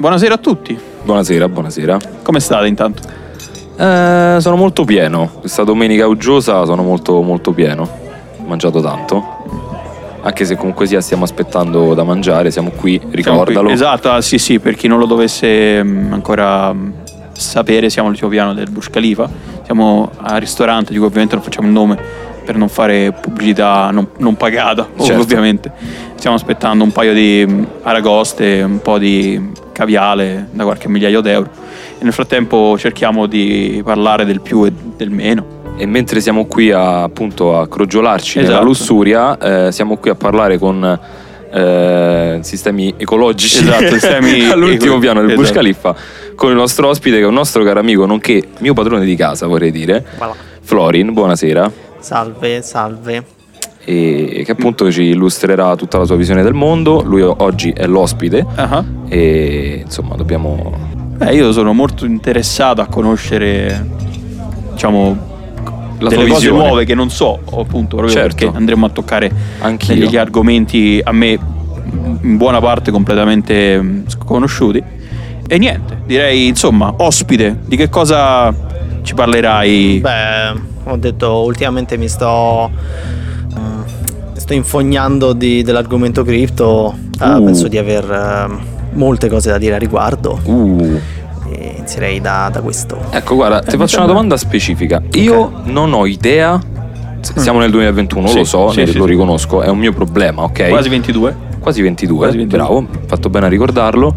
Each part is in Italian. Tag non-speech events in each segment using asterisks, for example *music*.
Buonasera a tutti. Buonasera, buonasera. Come state intanto? Eh, sono molto pieno. Questa domenica uggiosa sono molto, molto pieno. Ho mangiato tanto. Anche se comunque sia stiamo aspettando da mangiare, siamo qui, Siamo ricordalo. qui- Esatto, ah, sì, sì, per chi non lo dovesse mm, ancora mm, sapere, siamo all'ultimo piano del Burj Khalifa. Siamo al ristorante, di cui ovviamente non facciamo il nome per non fare pubblicità non, non pagata, Certo. ovviamente. Stiamo aspettando un paio di mm, aragoste, un po' di caviale da qualche migliaio d'euro. E nel frattempo cerchiamo di parlare del più e del meno. E mentre siamo qui a, appunto a crogiolarci nella Esatto. lussuria, eh, siamo qui a parlare con eh, sistemi ecologici Esatto, *laughs* sistemi *laughs* all'ultimo eco- piano del Burj esatto. Khalifa con il nostro ospite che è un nostro caro amico, nonché mio padrone di casa, vorrei dire, Voilà. Florin, buonasera. Salve, salve. E che appunto ci illustrerà tutta la sua visione del mondo. Lui oggi è l'ospite Ah. e insomma dobbiamo Eh, io sono molto interessato a conoscere, diciamo, la delle tua cose visione. nuove che non so, appunto, proprio Certo. perché andremo a toccare Anch'io. degli argomenti a me in buona parte completamente sconosciuti. E niente, direi, insomma, ospite, di che cosa ci parlerai? Beh, ho detto ultimamente mi sto. Mm, sto infognando di- dell'argomento cripto. Eh, Uh. penso di aver eh, molte cose da dire a riguardo. Uh. E inizierei da, da questo. Ecco, guarda, ti mi faccio una domanda specifica. Io non ho idea. Siamo nel 2021, Sì, lo so, sì, ne- sì, lo riconosco, è un mio problema, ok? Quasi 22. Quasi 22, Quasi 22. bravo, fatto bene a ricordarlo.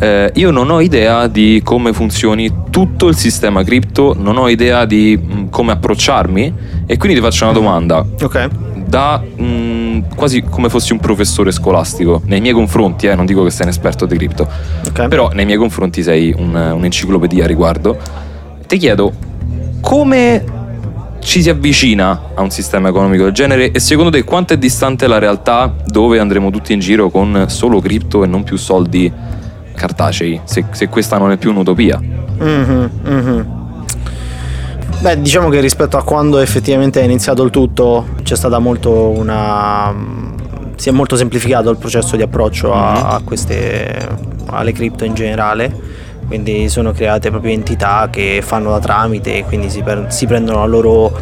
Eh, io non ho idea di come funzioni tutto il sistema cripto, non ho idea di mh, come approcciarmi e quindi ti faccio una domanda. Ok. Da mh, quasi come fossi un professore scolastico nei miei confronti, eh, non dico che sei un esperto di cripto, Ok. però nei miei confronti sei un- un'enciclopedia a riguardo. Ti chiedo come ci si avvicina a un sistema economico del genere e secondo te quanto è distante la realtà dove andremo tutti in giro con solo cripto e non più soldi cartacei, se, se questa non è più un'utopia? Mhm, mhm. Beh, diciamo che rispetto a quando effettivamente è iniziato il tutto, c'è stata molto una. si è molto semplificato il processo di approccio a, Mhm. queste. alle cripto in generale. Quindi sono create proprio entità che fanno da tramite e quindi si, per- si prendono la loro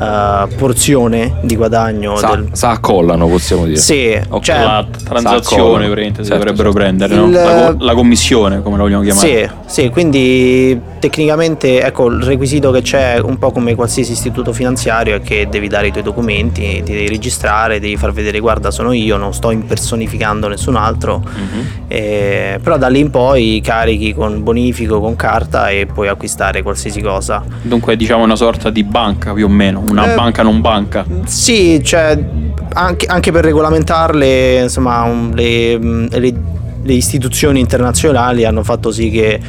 eh, porzione di guadagno. Sa, del- sa accollano, possiamo dire. Sì, Ok. cioè, la transazione, praticamente, si Certo, dovrebbero certo. prendere, Il- no? la, la commissione, come la vogliamo chiamare. Sì, sì, quindi tecnicamente ecco il requisito che c'è un po' come qualsiasi istituto finanziario è che devi dare i tuoi documenti, ti devi registrare, devi far vedere guarda sono io, non sto impersonificando nessun altro, Mhm. Eh, però da lì in poi carichi con bonifico, con carta e puoi acquistare qualsiasi cosa. Dunque, diciamo una sorta di banca più o meno, una Eh, banca non banca. Sì, cioè anche, anche per regolamentarle, insomma, un- le, mh, le- le istituzioni internazionali hanno fatto sì che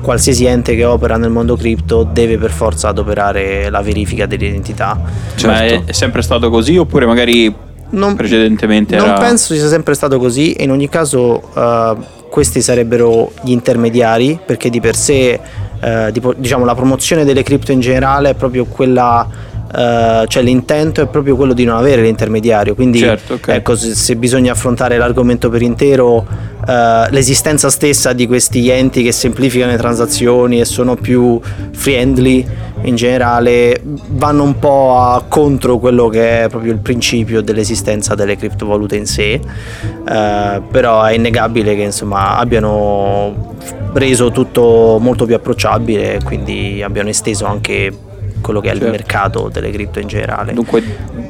qualsiasi ente che opera nel mondo cripto deve per forza adoperare la verifica dell'identità. Certo. Ma è, è sempre stato così oppure magari Non, precedentemente non era... penso sia sempre stato così e in ogni caso eh, questi sarebbero gli intermediari perché di per sé eh, tipo- diciamo la promozione delle cripto in generale è proprio quella eh, cioè l'intento è proprio quello di non avere l'intermediario quindi Certo, ok. ecco se, se bisogna affrontare l'argomento per intero eh, l'esistenza stessa di questi enti che semplificano le transazioni e sono più friendly in generale vanno un po' a contro quello che è proprio il principio dell'esistenza delle criptovalute in sé eh, però è innegabile che insomma abbiano reso tutto molto più approcciabile e quindi abbiano esteso anche quello che è Certo. il mercato delle cripto in generale Dunque,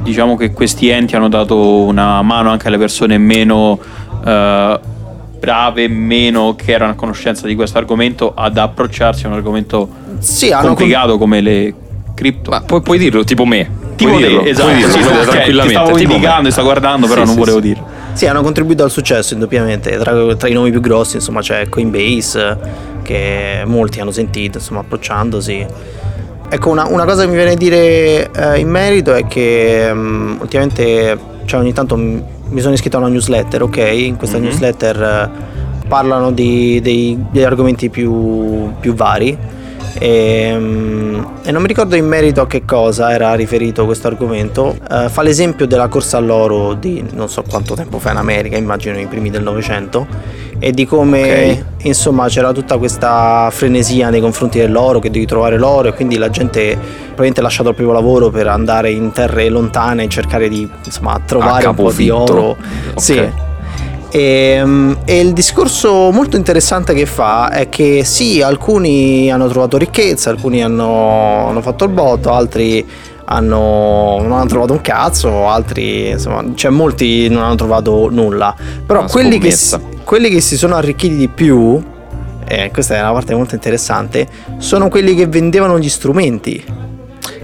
diciamo che questi enti hanno dato una mano anche alle persone meno eh, brave, meno che erano a conoscenza di questo argomento, ad approcciarsi a un argomento sì, complicato come le cripto. Ma puoi, puoi dirlo tipo me. tipo puoi te, dirlo, esatto, puoi dirlo, sì, dirlo ti tranquillamente. stavo tipo me. indicando e sto guardando, però Sì, non sì, volevo sì. dirlo. Sì, hanno contribuito al successo indubbiamente. Tra, tra i nomi più grossi, insomma, c'è Coinbase, che molti hanno sentito, insomma, approcciandosi. Ecco, una, una cosa che mi viene a dire eh, in merito è che mm, ultimamente, cioè ogni tanto m- mi sono iscritto a una newsletter, ok? In questa Mhm. newsletter eh, parlano di, dei- degli argomenti più, più vari. E, mm, e non mi ricordo in merito a che cosa era riferito questo argomento. Eh, fa l'esempio della corsa all'oro di non so quanto tempo fa in America, immagino i primi del Novecento, e di come insomma c'era tutta questa frenesia nei confronti dell'oro, che devi trovare l'oro e quindi la gente probabilmente ha lasciato il proprio lavoro per andare in terre lontane e cercare di insomma trovare un po' di oro. Ok. Sì. E, e il discorso molto interessante che fa è che sì, alcuni hanno trovato ricchezza, alcuni hanno, hanno fatto il botto, altri hanno, non hanno trovato un cazzo, altri insomma, cioè molti non hanno trovato nulla. Però Una quelli che, scommessa. Quelli che si sono arricchiti di più, e questa è una parte molto interessante, sono quelli che vendevano gli strumenti.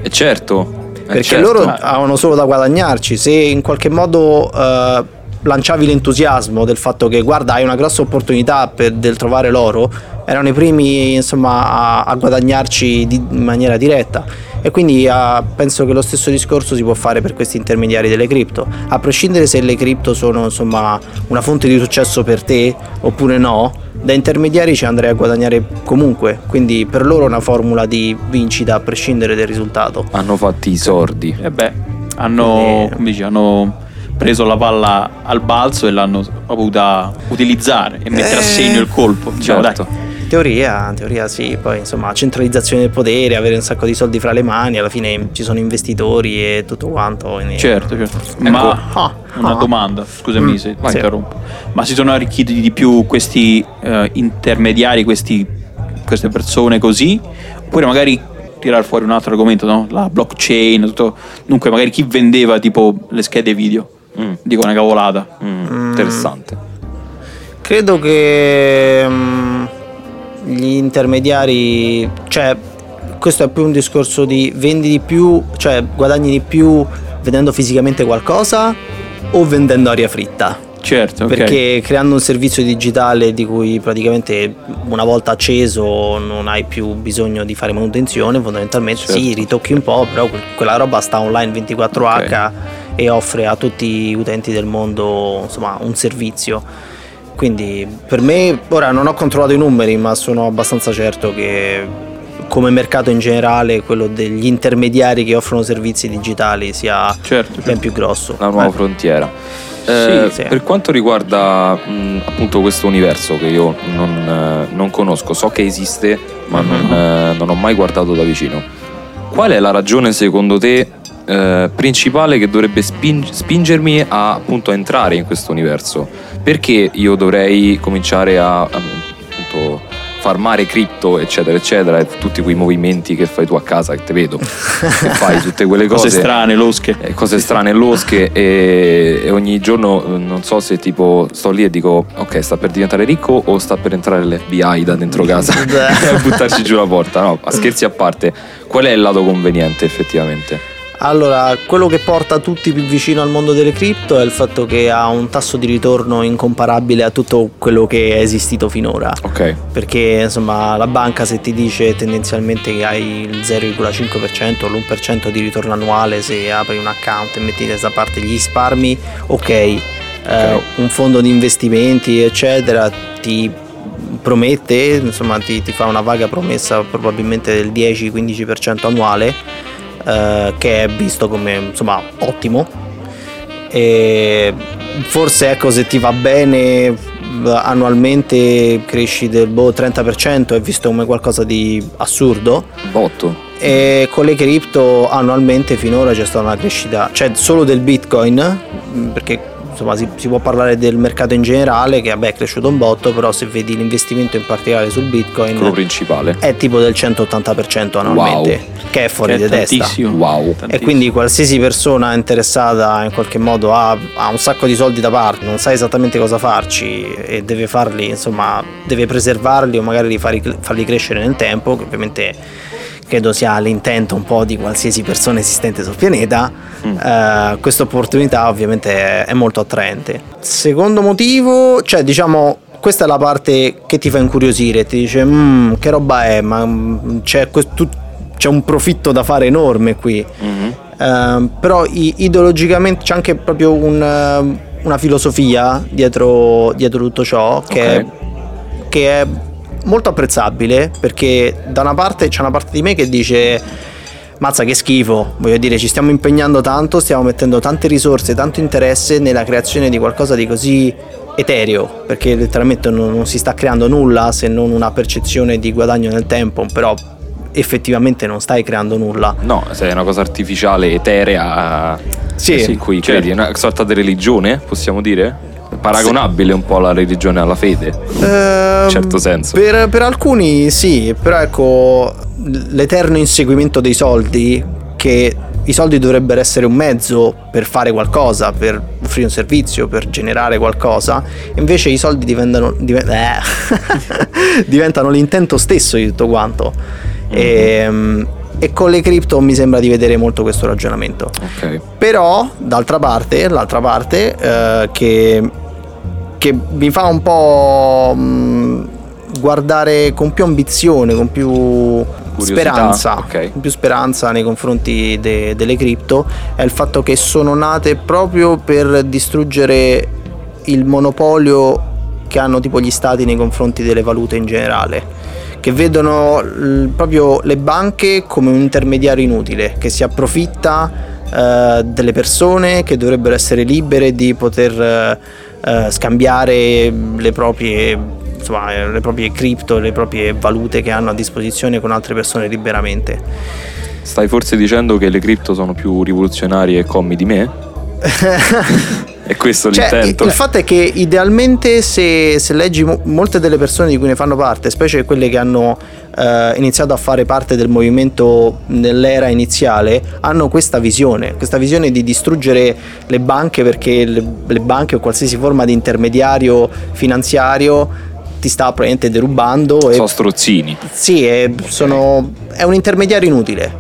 E certo. eh, Perché certo. loro avevano solo da guadagnarci. Se in qualche modo eh, lanciavi l'entusiasmo del fatto che guarda hai una grossa opportunità per, del trovare l'oro, erano i primi insomma a, a guadagnarci di- in maniera diretta. E quindi ah, penso che lo stesso discorso si può fare per questi intermediari delle cripto. A prescindere se le cripto sono insomma una fonte di successo per te oppure no, da intermediari ci andrei a guadagnare comunque. Quindi per loro è una formula di vincita a prescindere dal risultato. Hanno fatti i sordi. E beh, hanno, come dici, hanno preso la palla al balzo e l'hanno voluta utilizzare e mettere a Eh, segno il colpo. Diciamo, certo. dai. In teoria, teoria sì, poi insomma centralizzazione del potere, avere un sacco di soldi fra le mani, alla fine ci sono investitori e tutto quanto. quindi- Certo, certo. Ecco. Ma Ah, una ah. domanda, scusami Mm, se sì. interrompo. Ma si sono arricchiti di più questi eh, intermediari, questi- queste persone così? Oppure magari tirare fuori un altro argomento, no? La blockchain, tutto. Dunque, magari chi vendeva tipo le schede video? Mm. Dico una cavolata. Mm, Interessante. Credo che mm, gli intermediari, cioè questo è più un discorso di vendi di più, cioè guadagni di più vendendo fisicamente qualcosa o vendendo aria fritta. Certo, ok. Perché creando un servizio digitale di cui praticamente una volta acceso non hai più bisogno di fare manutenzione, fondamentalmente sì, Certo. ritocchi un po', però que- quella roba sta online 24H e offre a tutti gli utenti del mondo insomma, un servizio. Quindi per me, ora non ho controllato i numeri, ma sono abbastanza certo che come mercato in generale quello degli intermediari che offrono servizi digitali sia Certo, ben certo. più grosso. La nuova Eh. frontiera. Eh, sì. Per quanto riguarda mh, appunto questo universo che io non, eh, non conosco, so che esiste, ma non, eh, non ho mai guardato da vicino. Qual è la ragione secondo te eh, principale che dovrebbe sping- spingermi a appunto a entrare in questo universo? Perché io dovrei cominciare a, a, appunto farmare cripto, eccetera, eccetera, e tutti quei movimenti che fai tu a casa, che te vedo, che *laughs* fai tutte quelle cose Cose strane, losche. eh, cose strane losche e, e ogni giorno eh, non so se tipo sto lì e dico ok sta per diventare ricco o sta per entrare l'FBI da dentro casa *laughs* *laughs* e buttarci giù la porta no scherzi a parte qual è il lato conveniente effettivamente Allora, quello che porta tutti più vicino al mondo delle cripto è il fatto che ha un tasso di ritorno incomparabile a tutto quello che è esistito finora. ok Perché insomma la banca se ti dice tendenzialmente che hai il 0,5% o l'1% di ritorno annuale se apri un account e metti da parte gli risparmi, ok, eh, un fondo di investimenti eccetera ti promette, insomma ti, ti fa una vaga promessa probabilmente del 10-15% annuale eh, che è visto come insomma ottimo. E forse ecco se ti va bene annualmente cresci del boh, 30% è visto come qualcosa di assurdo. Botto e con le cripto annualmente finora c'è stata una crescita cioè solo del bitcoin mh, perché insomma si, si può parlare del mercato in generale che vabbè è cresciuto un botto però se vedi l'investimento in particolare sul bitcoin quello principale è tipo del 180% annualmente che è fuori Che di testa tantissimo. Wow. e Tantissimo. quindi qualsiasi persona interessata in qualche modo ha, ha un sacco di soldi da parte, non sa esattamente cosa farci e deve farli, insomma, deve preservarli o magari farli, farli crescere nel tempo, che ovviamente credo sia l'intento un po' di qualsiasi persona esistente sul pianeta, eh, questa opportunità ovviamente è, è molto attraente. Secondo motivo, cioè diciamo questa è la parte che ti fa incuriosire, ti dice "Mm, che roba è, ma mm, c'è, questo- c'è un profitto da fare enorme qui. Mhm. Ehm, però ideologicamente c'è anche proprio un, una filosofia dietro, dietro tutto ciò che, Ok. che è molto apprezzabile perché da una parte c'è una parte di me che dice mazza che schifo, voglio dire ci stiamo impegnando tanto, stiamo mettendo tante risorse, tanto interesse nella creazione di qualcosa di così etereo, perché letteralmente non, non si sta creando nulla se non una percezione di guadagno nel tempo, però effettivamente non stai creando nulla. No, se è una cosa artificiale, eterea, Sì, in cui credi, una sorta di religione, possiamo dire? Paragonabile un po' la religione alla fede. Ehm, certo senso. Per, per alcuni sì, però ecco, l'eterno inseguimento dei soldi, che i soldi dovrebbero essere un mezzo per fare qualcosa, per offrire un servizio, per generare qualcosa, invece i soldi diventano, diven- eh, *laughs* diventano l'intento stesso di tutto quanto. E, e con le cripto mi sembra di vedere molto questo ragionamento. Ok. Però, d'altra parte, l'altra parte eh, che, che mi fa un po' mh, guardare con più ambizione, con più speranza, ok. con più speranza nei confronti de- delle cripto è il fatto che sono nate proprio per distruggere il monopolio che hanno tipo gli stati nei confronti delle valute in generale che vedono l- proprio le banche come un intermediario inutile che si approfitta eh, delle persone che dovrebbero essere libere di poter eh, eh, scambiare le proprie insomma, le proprie cripto, le proprie valute che hanno a disposizione con altre persone liberamente. Stai forse dicendo che le cripto sono più rivoluzionarie e commi di me? *laughs* È questo Cioè, l'intento? il fatto è che idealmente se, se leggi mo- molte delle persone di cui ne fanno parte, specie quelle che hanno eh, iniziato a fare parte del movimento nell'era iniziale, hanno questa visione, questa visione di distruggere le banche perché le, le banche o qualsiasi forma di intermediario finanziario ti sta praticamente derubando e Sono strozzini. sì, è, sono- è un intermediario inutile.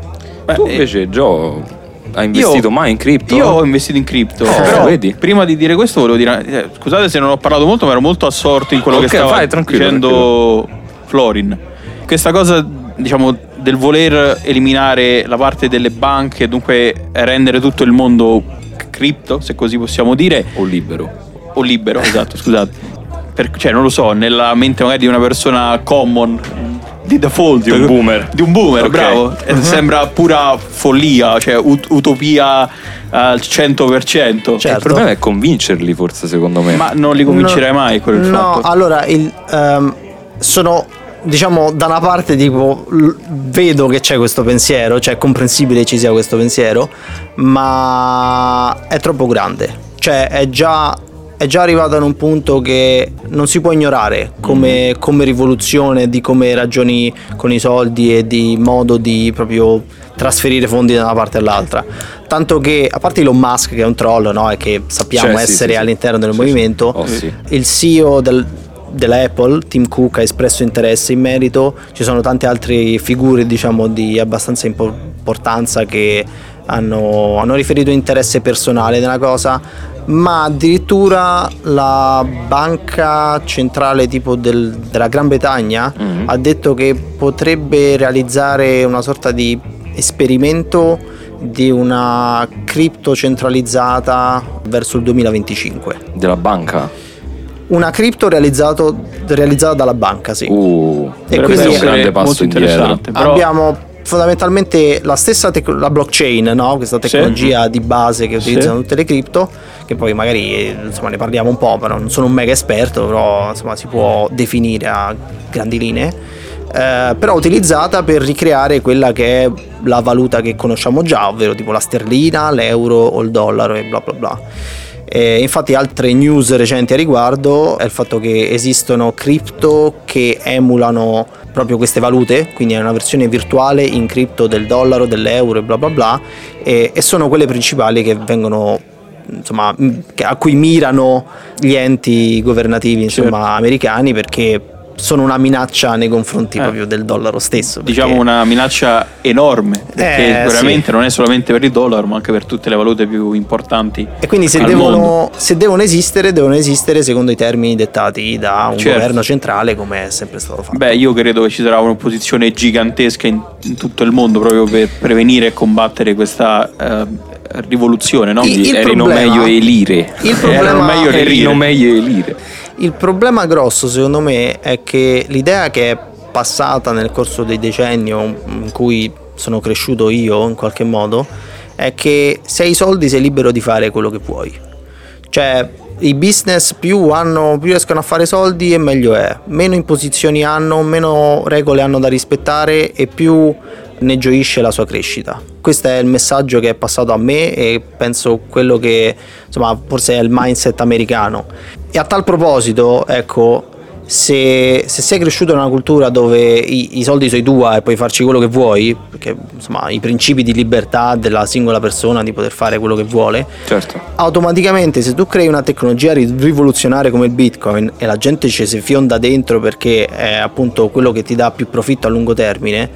Beh, tu invece, Gio, hai investito mai in cripto? Io ho investito in cripto, Oh, però vedi? prima di dire questo volevo dire, eh, scusate se non ho parlato molto, ma ero molto assorto in quello Ok, che stava vai, tranquillo, dicendo Florin. Questa cosa, diciamo, del voler eliminare la parte delle banche, dunque rendere tutto il mondo cripto, se così possiamo dire, O libero? o libero, esatto, scusate. Per- cioè, non lo so, nella mente magari di una persona common, di default. Di un boomer. Di un boomer, Ok. bravo. Eh, Sembra pura follia, cioè ut- utopia al 100%. Certo. Il problema è convincerli, forse, secondo me. Ma non li convincerai No, mai quello no, fatto. allora il, ehm, sono diciamo da una parte tipo l- vedo che c'è questo pensiero, cioè è comprensibile ci sia questo pensiero, ma è troppo grande. Cioè è già è già arrivato in un punto che non si può ignorare come, come rivoluzione di come ragioni con i soldi e di modo di proprio trasferire fondi da una parte all'altra. Tanto che, a parte Elon Musk che è un troll, no? E che sappiamo Cioè, essere sì, sì. all'interno del movimento. Oh, sì. il CEO del- della Apple, Tim Cook, ha espresso interesse in merito. Ci sono tante altre figure, diciamo, di abbastanza impo- importanza che hanno, hanno riferito interesse personale nella cosa. Ma addirittura la banca centrale tipo del- della Gran Bretagna Mhm. ha detto che potrebbe realizzare una sorta di esperimento di una cripto centralizzata verso il 2025. Della banca? Una cripto realizzato- realizzata dalla banca, sì. Uh, E quindi essere un è grande passo molto indietro. Abbiamo fondamentalmente la stessa tec- la blockchain, no? questa tecnologia di base che utilizzano tutte le cripto, che poi magari insomma, ne parliamo un po', però non sono un mega esperto, però insomma, si può definire a grandi linee. eh, però utilizzata per ricreare quella che è la valuta che conosciamo già, ovvero tipo la sterlina, l'euro o il dollaro e bla bla bla. E infatti altre news recenti a riguardo è il fatto che esistono cripto che emulano proprio queste valute, quindi è una versione virtuale in cripto del dollaro, dell'euro e bla bla bla, e, e sono quelle principali che vengono insomma a cui mirano gli enti governativi insomma americani perché sono una minaccia nei confronti Eh. proprio del dollaro stesso. Diciamo una minaccia enorme, perché Eh, veramente sì. non è solamente per il dollaro, ma anche per tutte le valute più importanti. E quindi se devono, se devono esistere, devono esistere secondo i termini dettati da un Certo. governo centrale come è sempre stato fatto. Beh, io credo che ci sarà un'opposizione gigantesca in, in tutto il mondo proprio per prevenire e combattere questa eh, rivoluzione, no? Il- il Erano problema- meglio e lire. Il problema, Erano meglio e lire. Il problema grosso secondo me è che l'idea che è passata nel corso dei decenni in cui sono cresciuto io in qualche modo è che se hai soldi sei libero di fare quello che vuoi. Cioè i business più, hanno, più riescono a fare soldi e meglio è. Meno imposizioni hanno, meno regole hanno da rispettare e più ne gioisce la sua crescita. Questo è il messaggio che è passato a me e penso quello che insomma forse è il mindset americano. E a tal proposito, ecco, se, se, sei cresciuto in una cultura dove i, i, soldi sei tua e puoi farci quello che vuoi, perché insomma i principi di libertà della singola persona di poter fare quello che vuole, certo. automaticamente se tu crei una tecnologia rivoluzionaria come il Bitcoin e la gente ci si fionda dentro perché è appunto quello che ti dà più profitto a lungo termine,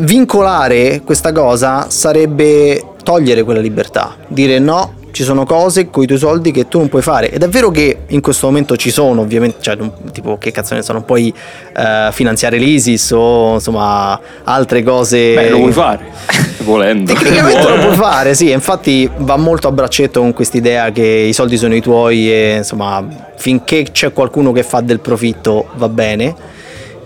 vincolare questa cosa sarebbe togliere quella libertà, dire no, ci sono cose con i tuoi soldi che tu non puoi fare. Ed è vero che in questo momento ci sono ovviamente cioè tipo che cazzo ne so non puoi uh, finanziare l'ISIS o insomma altre cose. Beh lo puoi fare *laughs* volendo. Tecnicamente lo puoi fare sì infatti va molto a braccetto con quest'idea che i soldi sono i tuoi e insomma finché c'è qualcuno che fa del profitto va bene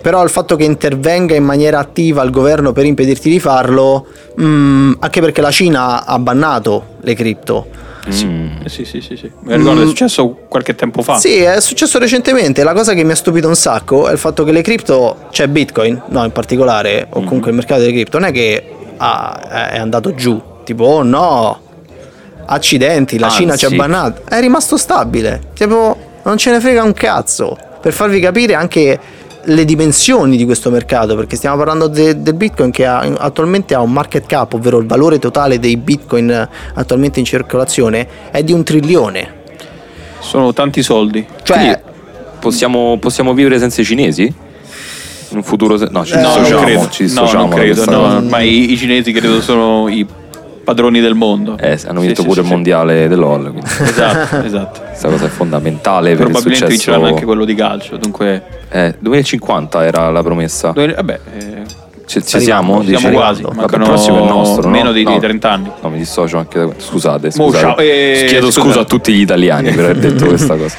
però il fatto che intervenga in maniera attiva il governo per impedirti di farlo, mh, mm, anche perché la Cina ha bannato le cripto. Sì, mm. sì, sì, sì, sì. Mi ricordo, mm. è successo qualche tempo fa. Sì, è successo recentemente. La cosa che mi ha stupito un sacco è il fatto che le cripto, cioè Bitcoin, no, in particolare, o mm. comunque il mercato delle cripto, non è che ah, è andato giù. Tipo, oh no, accidenti, la Anzi. Cina ci ha bannato. È rimasto stabile. Tipo, non ce ne frega un cazzo. Per farvi capire anche le dimensioni di questo mercato, perché stiamo parlando de, del Bitcoin che ha, attualmente ha un market cap, ovvero il valore totale dei Bitcoin attualmente in circolazione, è di un trilione. Sono tanti soldi. Cioè, possiamo, possiamo vivere senza i cinesi? In un futuro se- no, ci eh, dissociamo, non credo. ci dissociamo no, non credo, no, ormai i, i cinesi credo sono i padroni del mondo. Eh, hanno vinto sì, pure sì, il sì. mondiale dell'OL. *laughs* Esatto, esatto. Questa cosa è fondamentale per Probabilmente il successo. vinceranno anche quello di calcio, dunque... Eh, 2050 era la promessa. Vabbè, eh, ci, ci siamo? Siamo Dici? quasi. Vabbè, il prossimo è il nostro, no? Meno di, no. di 30 anni. No, mi dissocio anche da... Scusate, Mo, scusate. ciao, eh, Chiedo scusa. scusa a tutti gli italiani per aver detto *laughs* questa cosa.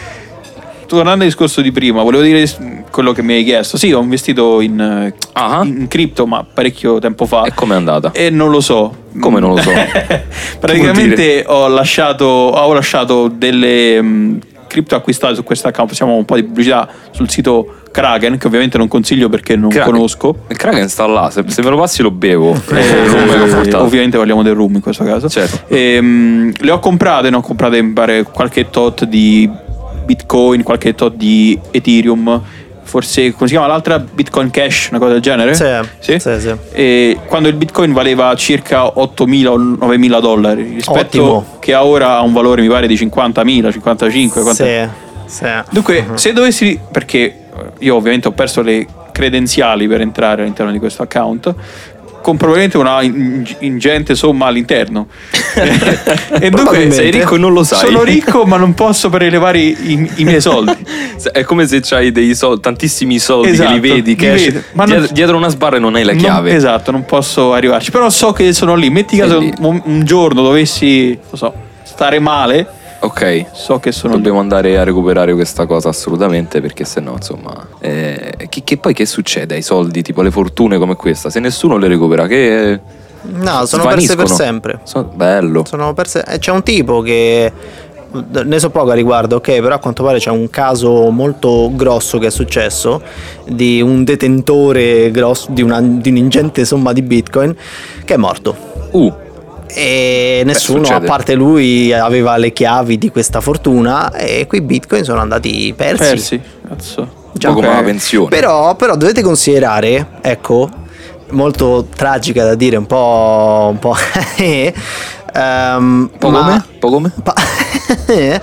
Tornando al discorso di prima, volevo dire quello che mi hai chiesto. Sì, ho investito in, eh, Ah. in cripto, ma parecchio tempo fa. E com'è andata? E non lo so. Come non lo so? *laughs* Praticamente ho lasciato, ho lasciato delle mh, cripto acquistate su questo account. Facciamo un po' di pubblicità sul sito Kraken, che ovviamente non consiglio perché non Kraken. conosco. Il Kraken sta là, se, se me lo passi lo bevo. Eh, *laughs* portato. ovviamente parliamo del rum in questo caso. Certo. Ehm, le ho comprate, ne ho comprate pare qualche tot di Bitcoin, qualche tot di Ethereum. Forse come si chiama l'altra? Bitcoin Cash, una cosa del genere? Sì, sì, sì. E quando il Bitcoin valeva circa 8.000 o 9.000 dollari rispetto Ottimo. che ora ha un valore mi pare di 50.000, 55. quanto- Sì, sì. Dunque, se dovessi. Perché io ovviamente ho perso le credenziali per entrare all'interno di questo account. Con probabilmente una in- ingente somma all'interno. e dunque. Sei ricco e non lo sai. sono ricco, ma non posso prelevare i, i miei soldi. È come se hai dei soldi, tantissimi soldi Esatto, che li vedi, li cash, vedo, ma non- dietro, dietro una sbarra e non hai la Non- chiave. esatto, non posso arrivarci. Però so che sono lì. Metti Sei caso lì. un, un giorno dovessi, non so, stare male, Ok. so che sono Dobbiamo andare a recuperare questa cosa assolutamente perché sennò insomma eh, che, che poi che succede ai soldi tipo le fortune come questa se nessuno le recupera che No, sono perse per sempre. So- bello Sono perse. eh, C'è un tipo che. Ne so poco a riguardo, ok, però a quanto pare c'è un caso molto grosso che è successo di un detentore grosso, di, una, di un'ingente somma di bitcoin che è morto. uh E nessuno, a succede. parte lui, aveva le chiavi di questa fortuna e quei bitcoin sono andati persi. persi. Cazzo. un po' come una pensione Però, però dovete considerare, ecco, molto tragica da dire, un po'... Un po', un *laughs* po' ma- come? Po' come? Pa- *laughs*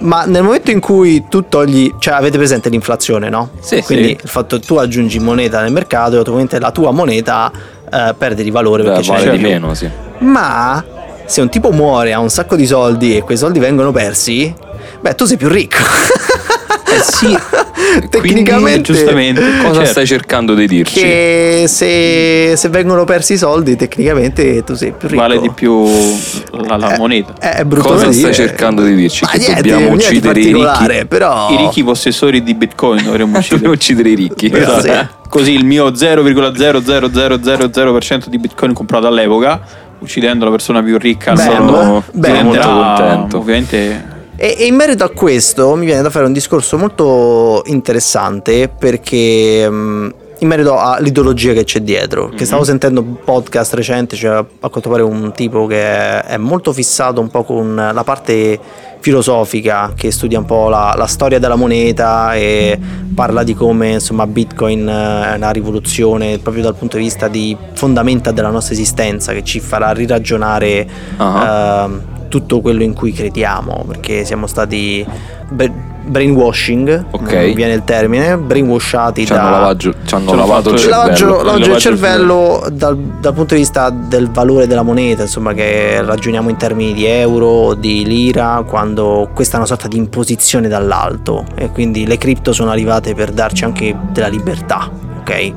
Ma nel momento in cui tu togli, cioè avete presente l'inflazione, no? Sì, Quindi sì. il fatto che tu aggiungi moneta nel mercato e automaticamente la tua moneta eh, perde di valore Beh, perché c'è vale di più. meno sì Ma se un tipo muore, ha un sacco di soldi e quei soldi vengono persi, beh, tu sei più ricco. *laughs* eh sì *laughs* Tecnicamente, giustamente. cosa Certo. stai cercando di dirci? che se, se vengono persi i soldi, tecnicamente tu sei più ricco. Vale di più la, la moneta. Eh, è brutto Cosa stai dire. cercando di dirci? Ma Che niente, dobbiamo di uccidere i ricchi? Però... I ricchi possessori di Bitcoin dovremmo *laughs* uccidere. uccidere i ricchi Esatto. Esatto. Così il mio 0,00000% di Bitcoin comprato all'epoca, uccidendo la persona più ricca al mondo, sono molto diventerà contento. ovviamente E, e in merito a questo mi viene da fare un discorso molto interessante perché mh, in merito all'ideologia che c'è dietro, che stavo sentendo un podcast recente, cioè a quanto pare un tipo che è molto fissato un po' con la parte filosofica, che studia un po' la, la storia della moneta e parla di come insomma Bitcoin è una rivoluzione proprio dal punto di vista di fondamenta della nostra esistenza, che ci farà riragionare Ah. ehm, tutto quello in cui crediamo, perché siamo stati bra- brainwashing, Ok. non viene il termine, brainwashati Ci hanno, da lavaggio- ci hanno lavato il cervello. lavaggio, lavaggio del cervello dal, dal punto di vista del valore della moneta, insomma che ragioniamo in termini di euro o di lira, quando questa è una sorta di imposizione dall'alto e quindi le cripto sono arrivate per darci anche della libertà, ok? E,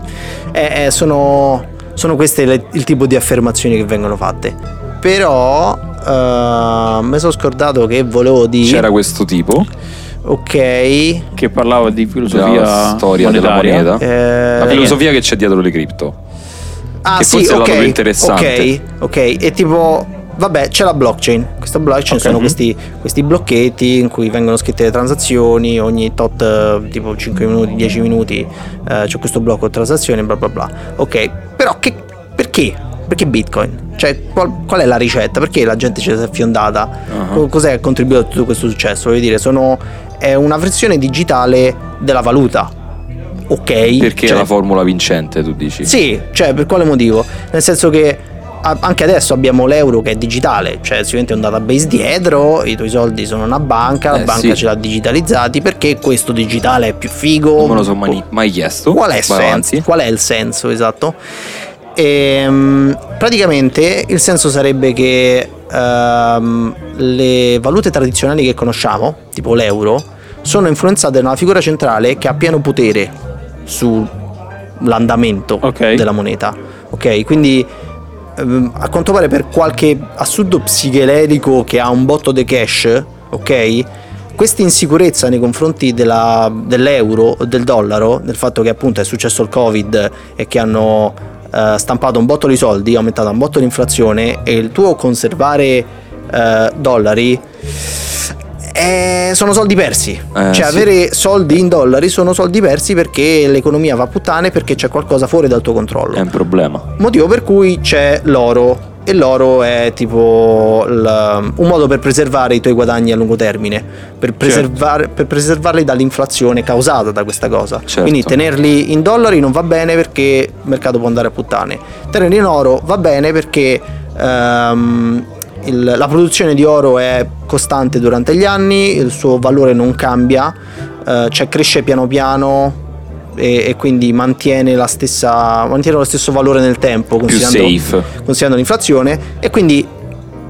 e sono, sono queste le- il tipo di affermazioni che vengono fatte. Però eh, mi sono scordato che volevo dire... C'era questo tipo, Ok. Che parlava di filosofia della storia monetaria. della moneta. eh, la filosofia che c'è dietro le cripto. Ah, Che sì, forse è il lato ok, più interessante. Ok, ok. E tipo, vabbè, c'è la blockchain. Questa blockchain Ok. sono questi, questi blocchetti in cui vengono scritte le transazioni. Ogni tot, eh, tipo 5 minuti, 10 minuti, eh, c'è questo blocco di transazioni, bla bla bla. Ok, però che, perché? Perché Bitcoin? Cioè, qual, qual è la ricetta? Perché la gente ci si è fiondata? Ah. Co- Cos'è che ha contribuito a tutto questo successo? Voglio dire, sono, è una versione digitale della valuta. Ok. Perché cioè- è la formula vincente, tu dici? sì, cioè per quale motivo? Nel senso che anche adesso abbiamo l'euro che è digitale, cioè sicuramente un database dietro, i tuoi soldi sono una banca, la Eh, banca sì. ce l'ha digitalizzati, perché questo digitale è più figo? Non me lo sono mai, mai chiesto. Qual è, senso? Qual è il senso esatto? Ehm, praticamente il senso sarebbe che ehm, le valute tradizionali che conosciamo, tipo l'euro, sono influenzate da una figura centrale che ha pieno potere sull'andamento Ok. della moneta. Ok, quindi ehm, a quanto pare per qualche assurdo psichedelico che ha un botto di cash, ok? Questa insicurezza nei confronti della- dell'euro o del dollaro, del fatto che appunto è successo il covid e che hanno eh, stampato un botto di soldi, aumentato un botto l'inflazione e il tuo conservare eh, dollari eh, sono soldi persi. Eh, cioè sì. avere soldi in dollari sono soldi persi perché l'economia va a puttane perché c'è qualcosa fuori dal tuo controllo. È un problema. Motivo per cui c'è l'oro. E l'oro è tipo il- un modo per preservare i tuoi guadagni a lungo termine, per, preservare- per preservarli dall'inflazione causata da questa cosa. Certo. Quindi tenerli in dollari non va bene perché il mercato può andare a puttane. Tenerli in oro va bene perché ehm, il- la produzione di oro è costante durante gli anni, il suo valore non cambia, eh, cioè cresce piano piano e, e quindi mantiene, la stessa, mantiene lo stesso valore nel tempo considerando, considerando l'inflazione e quindi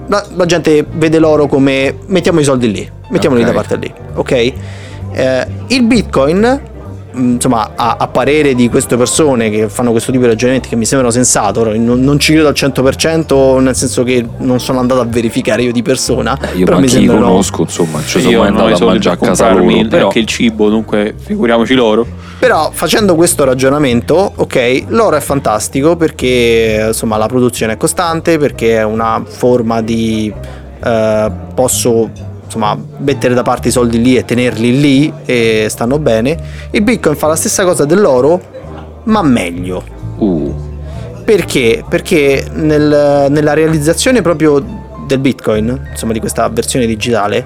la, la gente vede l'oro come mettiamo i soldi lì, mettiamoli Ok. da parte lì, ok? Eh, il bitcoin insomma a, a parere di queste persone che fanno questo tipo di ragionamenti che mi sembrano sensato non, non ci credo al 100% nel senso che non sono andato a verificare io di persona Eh, io però mi sembrano conosco, insomma, ci sono Io mai andato a mangiare a casa loro. Però anche il cibo, dunque figuriamoci loro. Però facendo questo ragionamento, ok, l'oro è fantastico perché insomma la produzione è costante, perché è una forma di eh, posso insomma mettere da parte i soldi lì e tenerli lì e stanno bene. Il Bitcoin fa la stessa cosa dell'oro, ma meglio. uh, Perché? Perché nel- nella realizzazione proprio del Bitcoin, insomma di questa versione digitale,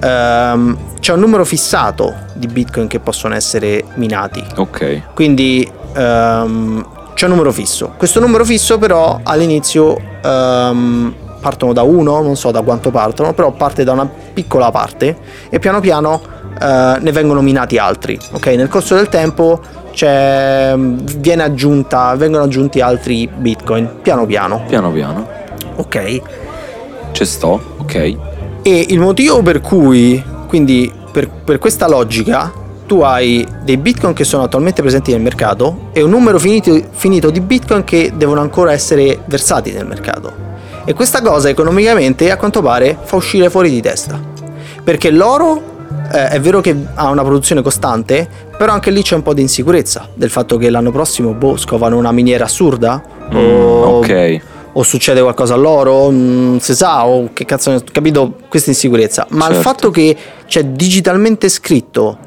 ehm, c'è un numero fissato di Bitcoin che possono essere minati. ok. Quindi ehm, c'è un numero fisso. Questo numero fisso però all'inizio ehm, partono da uno, non so da quanto partono, però parte da una piccola parte e piano piano eh, ne vengono minati altri. Ok, nel corso del tempo c'è, viene aggiunta, vengono aggiunti altri bitcoin piano piano. Piano piano. Ok. Ci sto, ok. E il motivo per cui, quindi per, per questa logica, tu hai dei bitcoin che sono attualmente presenti nel mercato e un numero finito, finito di bitcoin che devono ancora essere versati nel mercato. E questa cosa economicamente a quanto pare fa uscire fuori di testa. Perché l'oro eh, è vero che ha una produzione costante, però anche lì c'è un po' di insicurezza del fatto che l'anno prossimo boh, scovano una miniera assurda Mm, o, ok. o succede qualcosa a loro, non si sa, o che cazzo capito questa insicurezza. Ma il Certo. fatto che c'è digitalmente scritto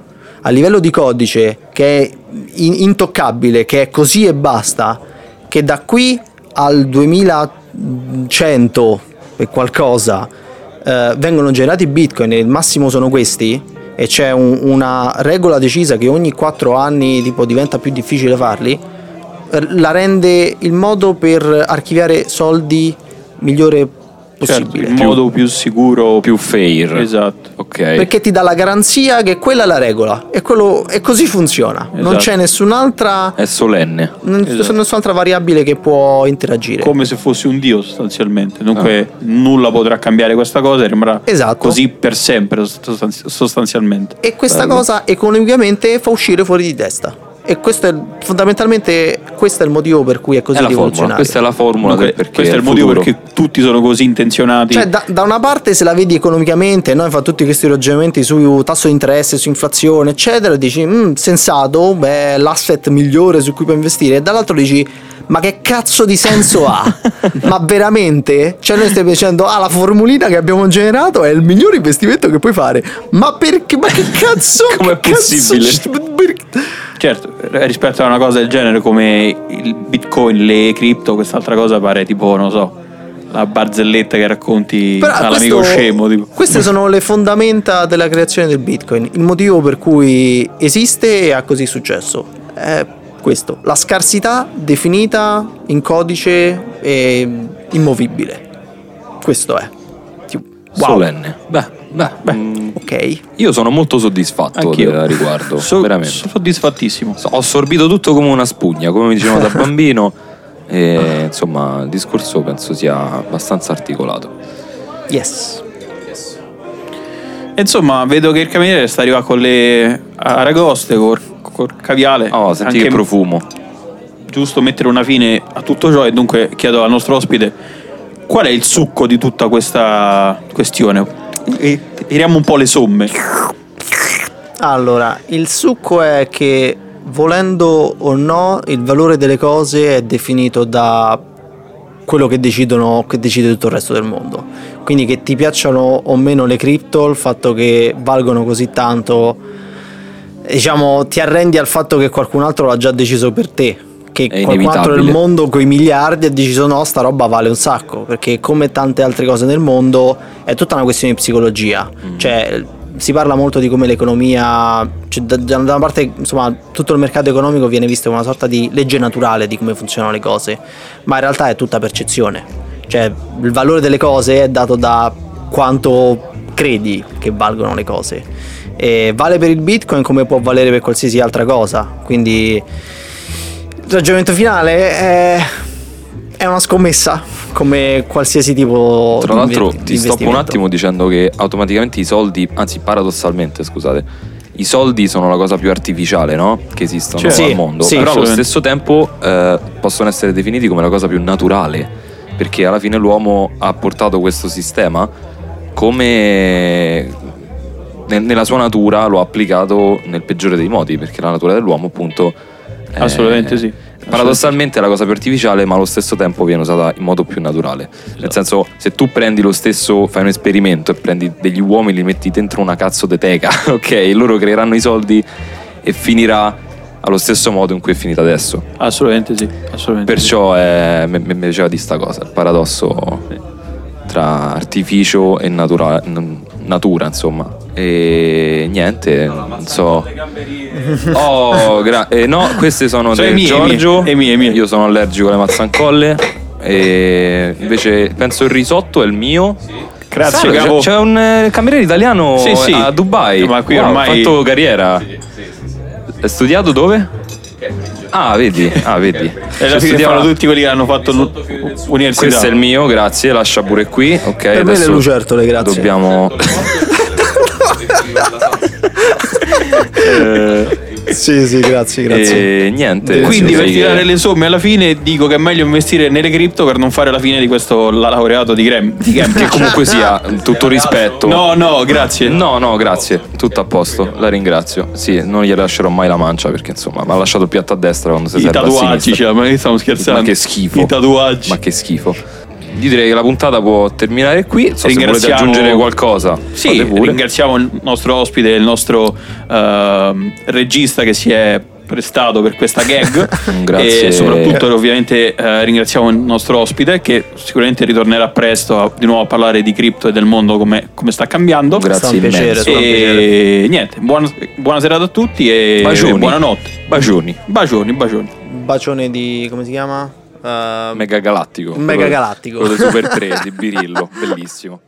a livello di codice che è in- intoccabile, che è così e basta, che da qui al 2100 e qualcosa eh, vengono generati bitcoin e il massimo sono questi e c'è un- una regola decisa che ogni 4 anni tipo diventa più difficile farli eh, la rende il modo per archiviare soldi migliore Certo, possibile il modo più sicuro, Più fair. Esatto. Ok. perché ti dà la garanzia che quella è la regola e, quello, e così funziona non Esatto. c'è nessun'altra È solenne. non c'è Esatto. nessun'altra variabile che può interagire Come se fossi un dio sostanzialmente. Dunque nulla potrà cambiare questa cosa e rimarrà Esatto. così per sempre sostanzi- sostanzialmente. E questa Bello. cosa economicamente fa uscire fuori di testa. E questo è fondamentalmente questo è il motivo per cui è così È rivoluzionario. Questa è la formula Dunque, del perché questo è il motivo futuro. perché tutti sono così intenzionati. Cioè, da, da una parte, se la vedi economicamente, noi fa tutti questi ragionamenti su tasso di interesse, su inflazione, eccetera, dici, "Mm, sensato, beh, l'asset migliore su cui puoi investire, e dall'altro dici, ma che cazzo di senso ha? *laughs* ma veramente? Cioè, noi stiamo dicendo, ah, la formulina che abbiamo generato è il miglior investimento che puoi fare. Ma perché? Ma che cazzo? *laughs* Che cazzo possibile? Certo, eh, rispetto a una cosa del genere come il bitcoin, le cripto, quest'altra cosa pare tipo, non so, la barzelletta che racconti Però all'amico questo- scemo. Tipo. Queste sono le fondamenta della creazione del Bitcoin, il motivo per cui esiste e ha così successo. È questo, la scarsità definita in codice e immovibile. Questo è. Wow, Solenne. Beh, beh, mm, ok. io sono molto soddisfatto Anch'io. del riguardo. So- veramente. sono soddisfattissimo. Ho assorbito tutto come una spugna, come mi dicevano da *laughs* bambino. E insomma, il discorso penso sia abbastanza articolato. Yes. E insomma, vedo che il cameriere sta arrivando con le aragoste, col, col caviale. Oh, senti Anche che profumo. giusto mettere una fine a tutto ciò e dunque chiedo al nostro ospite qual è il succo di tutta questa questione. E tiriamo un po' le somme. Allora, il succo è che volendo o no, il valore delle cose è definito da quello che decidono, che decide tutto il resto del mondo. Quindi che ti piacciono o meno le cripto, il fatto che valgono così tanto, diciamo, ti arrendi al fatto che qualcun altro l'ha già deciso per te. Che È qualcun altro nel mondo con i miliardi ha deciso no, sta roba vale un sacco. Perché come tante altre cose nel mondo è tutta una questione di psicologia. Cioè, si parla molto di come l'economia, cioè, da, da una parte, insomma, tutto il mercato economico viene visto come una sorta di legge naturale di come funzionano le cose, ma in realtà è tutta percezione. Cioè, il valore delle cose è dato da quanto credi che valgono le cose. E vale per il Bitcoin come può valere per qualsiasi altra cosa. Quindi il ragionamento finale è, è una scommessa, come qualsiasi tipo Tra di l'altro inve- di ti stoppo un attimo dicendo che automaticamente i soldi, anzi paradossalmente scusate, i soldi sono la cosa più artificiale no? che esistono Cioè, al sì, mondo, sì, però allo stesso tempo eh, possono essere definiti come la cosa più naturale, perché alla fine l'uomo ha portato questo sistema come nella sua natura lo ha applicato nel peggiore dei modi, perché la natura dell'uomo appunto... è- Assolutamente sì. Paradossalmente è la cosa più artificiale, ma allo stesso tempo viene usata in modo più naturale. Nel senso, se tu prendi lo stesso, fai un esperimento e prendi degli uomini e li metti dentro una cazzo di teca, *laughs* ok? Loro creeranno i soldi e finirà allo stesso modo in cui è finita adesso. Assolutamente sì. Assolutamente Perciò eh, mi piaceva di sta cosa, il paradosso tra artificio e natura, n- natura, insomma. E niente, non so. Oh, gra- eh, no, queste sono di le mie, Giorgio. le mie, mie. Io sono allergico alle mazzancolle. E invece penso il risotto è il mio. sì. Grazie, capo. c'è, c'è un eh, cameriere italiano Sì, sì. a Dubai. Ma qui Wow, ormai- Ha fatto carriera. Hai studiato dove? Ah, vedi, ah, vedi. E alla Cioè, fine fanno tutti quelli che hanno fatto l'università. questo è il mio, grazie, lascia pure qui. Ok, Per me le lucertole, grazie. Dobbiamo. Eh, Sì, sì, grazie, grazie. E niente. Quindi per tirare che- le somme alla fine dico che è meglio investire nelle cripto per non fare la fine di questo laureato di Graham. Di che Cambridge. comunque *laughs* sia, tutto rispetto. No, no, grazie. No, no, grazie, tutto a posto, la ringrazio. Sì, non gli lascerò mai la mancia perché insomma mi ha lasciato il piatto a destra quando si I serve a tatuaggi, cioè, ma che stiamo scherzando? Ma che schifo. I tatuaggi. Ma che schifo. Io direi che la puntata può terminare qui. So se volete aggiungere qualcosa. Sì, ringraziamo il nostro ospite, il nostro ehm, regista che si è prestato per questa gag. *laughs* Grazie. E soprattutto, ovviamente, eh, ringraziamo il nostro ospite che sicuramente ritornerà presto a- di nuovo a parlare di cripto e del mondo come, come sta cambiando. Grazie piacere. E niente, buona, buona serata a tutti e Bacioni. buonanotte. Bacioni. Bacioni, bacioni. Bacione di. come si chiama? Uh, Mega galattico. Mega galattico. Quello dei Super 3 di Birillo, bellissimo.